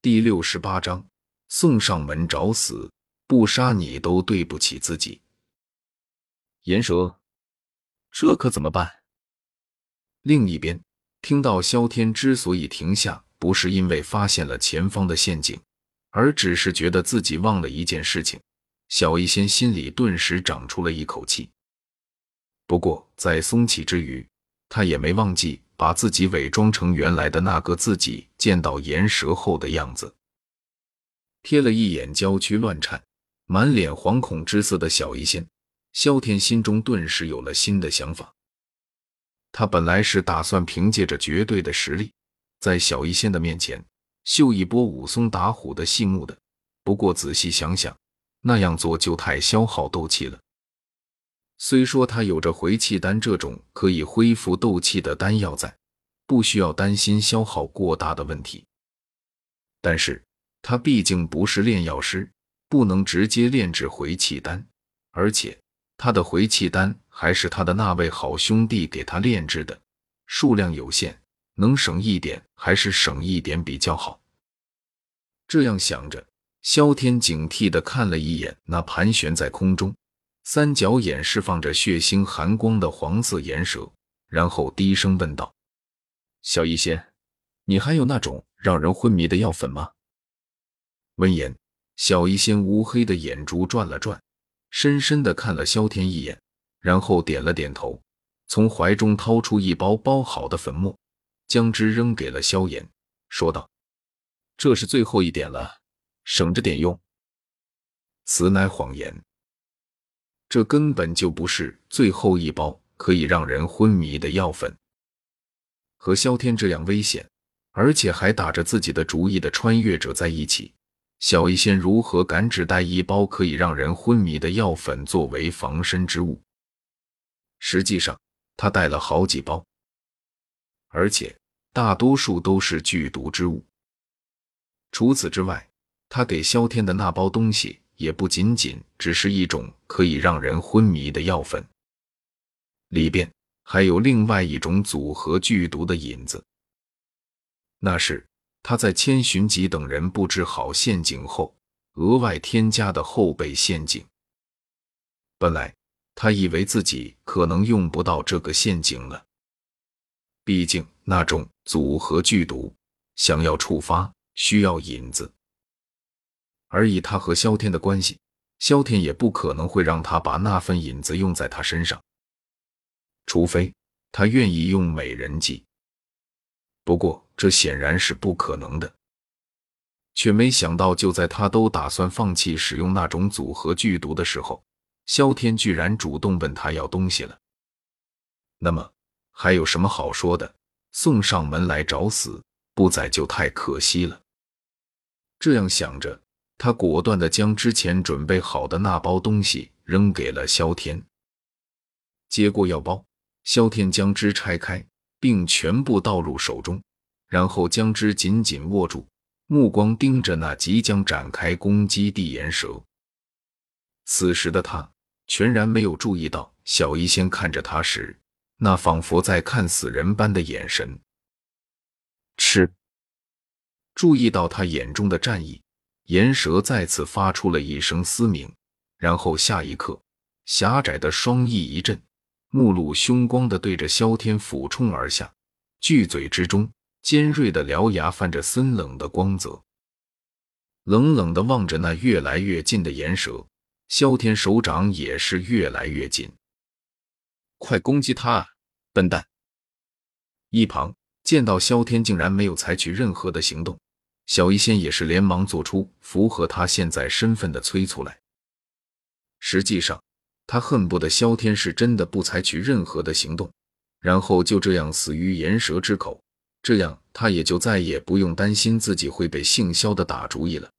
第六十八章，送上门找死，不杀你都对不起自己。岩蛇，这可怎么办？另一边，听到萧天之所以停下，不是因为发现了前方的陷阱，而只是觉得自己忘了一件事情。小医仙心里顿时长出了一口气。不过，在松气之余，他也没忘记。把自己伪装成原来的那个自己见到岩蛇后的样子，瞥了一眼娇躯乱颤、满脸惶恐之色的小医仙，萧天心中顿时有了新的想法。他本来是打算凭借着绝对的实力，在小医仙的面前秀一波武松打虎的戏目的。不过仔细想想，那样做就太消耗斗气了。虽说他有着回气丹这种可以恢复斗气的丹药在，不需要担心消耗过大的问题，但是他毕竟不是炼药师，不能直接炼制回气丹，而且他的回气丹还是他的那位好兄弟给他炼制的，数量有限，能省一点还是省一点比较好。这样想着，萧天警惕地看了一眼那盘旋在空中。三角眼释放着血腥寒光的黄色岩蛇，然后低声问道：“小医仙，你还有那种让人昏迷的药粉吗？”闻言，小医仙乌黑的眼珠转了转，深深的看了萧天一眼，然后点了点头，从怀中掏出一包包好的粉末，将之扔给了萧炎，说道：“这是最后一点了，省着点用。”此乃谎言。这根本就不是最后一包可以让人昏迷的药粉。和萧天这样危险，而且还打着自己的主意的穿越者在一起，小医仙如何敢只带一包可以让人昏迷的药粉作为防身之物？实际上，他带了好几包，而且大多数都是剧毒之物。除此之外，他给萧天的那包东西。也不仅仅只是一种可以让人昏迷的药粉，里边还有另外一种组合剧毒的引子。那是他在千寻疾等人布置好陷阱后额外添加的后备陷阱。本来他以为自己可能用不到这个陷阱了，毕竟那种组合剧毒想要触发需要引子。而以他和萧天的关系，萧天也不可能会让他把那份引子用在他身上，除非他愿意用美人计。不过这显然是不可能的。却没想到，就在他都打算放弃使用那种组合剧毒的时候，萧天居然主动问他要东西了。那么还有什么好说的？送上门来找死，不宰就太可惜了。这样想着。他果断地将之前准备好的那包东西扔给了萧天。接过药包，萧天将之拆开，并全部倒入手中，然后将之紧紧握住，目光盯着那即将展开攻击地岩蛇。此时的他全然没有注意到小医仙看着他时那仿佛在看死人般的眼神。吃，注意到他眼中的战意。岩蛇再次发出了一声嘶鸣，然后下一刻，狭窄的双翼一震，目露凶光的对着萧天俯冲而下，巨嘴之中尖锐的獠牙泛着森冷的光泽。冷冷的望着那越来越近的岩蛇，萧天手掌也是越来越紧。快攻击他，啊，笨蛋！一旁见到萧天竟然没有采取任何的行动。小医仙也是连忙做出符合他现在身份的催促来。实际上，他恨不得萧天是真的不采取任何的行动，然后就这样死于岩蛇之口，这样他也就再也不用担心自己会被姓萧的打主意了。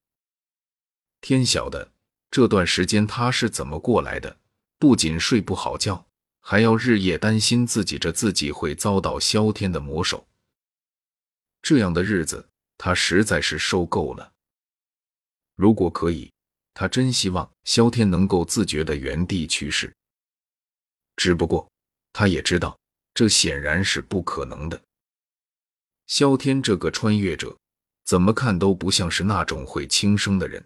天晓得这段时间他是怎么过来的，不仅睡不好觉，还要日夜担心自己这自己会遭到萧天的魔手，这样的日子。他实在是受够了。如果可以，他真希望萧天能够自觉的原地去世。只不过，他也知道这显然是不可能的。萧天这个穿越者，怎么看都不像是那种会轻生的人。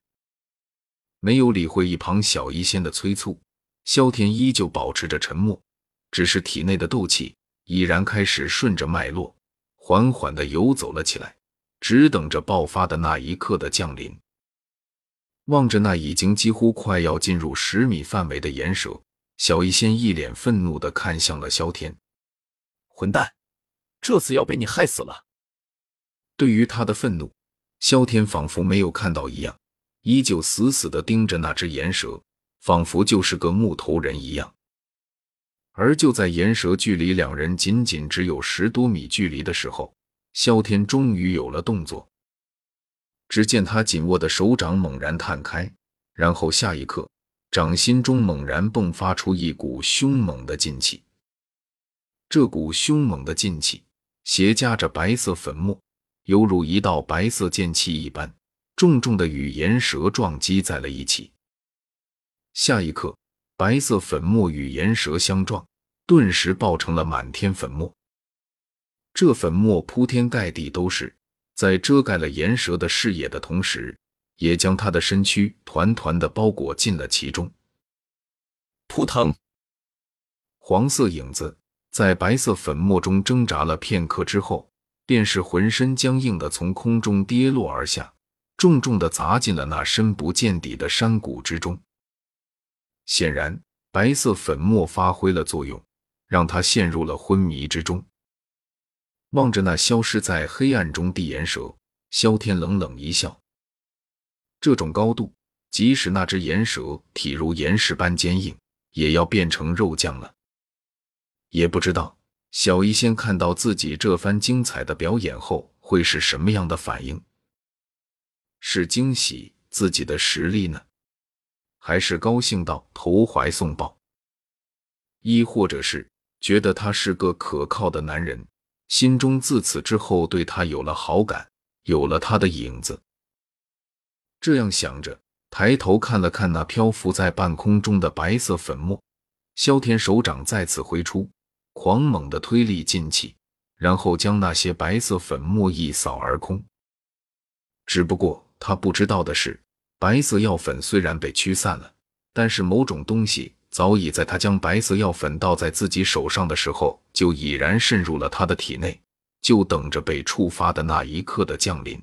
没有理会一旁小医仙的催促，萧天依旧保持着沉默，只是体内的斗气已然开始顺着脉络缓缓的游走了起来，只等着爆发的那一刻的降临。望着那已经几乎快要进入十米范围的岩蛇，小医仙一脸愤怒的看向了萧天：“混蛋，这次要被你害死了！”对于他的愤怒，萧天仿佛没有看到一样，依旧死死的盯着那只岩蛇，仿佛就是个木头人一样。而就在岩蛇距离两人仅仅只有十多米距离的时候，萧天终于有了动作。只见他紧握的手掌猛然探开，然后下一刻，掌心中猛然迸发出一股凶猛的劲气。这股凶猛的劲气携夹着白色粉末。犹如一道白色剑气一般，重重的与岩蛇撞击在了一起。下一刻，白色粉末与岩蛇相撞，顿时爆成了满天粉末。这粉末铺天盖地都是，在遮盖了岩蛇的视野的同时，也将他的身躯团团的包裹进了其中。扑腾，黄色影子在白色粉末中挣扎了片刻之后。便是浑身僵硬的从空中跌落而下，重重的砸进了那深不见底的山谷之中。显然，白色粉末发挥了作用，让他陷入了昏迷之中。望着那消失在黑暗中的岩蛇，萧天冷冷一笑。这种高度，即使那只岩蛇体如岩石般坚硬，也要变成肉酱了。也不知道。小医仙看到自己这番精彩的表演后，会是什么样的反应？是惊喜自己的实力呢，还是高兴到投怀送抱？亦或者是觉得他是个可靠的男人，心中自此之后对他有了好感，有了他的影子？这样想着，抬头看了看那漂浮在半空中的白色粉末，萧天手掌再次挥出。狂猛的推力进气，然后将那些白色粉末一扫而空。只不过他不知道的是，白色药粉虽然被驱散了，但是某种东西早已在他将白色药粉倒在自己手上的时候，就已然渗入了他的体内，就等着被触发的那一刻的降临。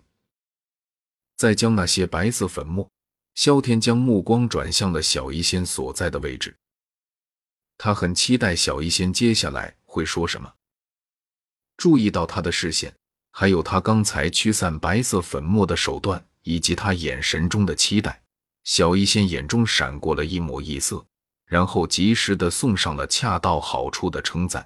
再将那些白色粉末，萧天将目光转向了小医仙所在的位置。他很期待小医仙接下来会说什么。注意到他的视线，还有他刚才驱散白色粉末的手段，以及他眼神中的期待，小医仙眼中闪过了一抹异色，然后及时的送上了恰到好处的称赞。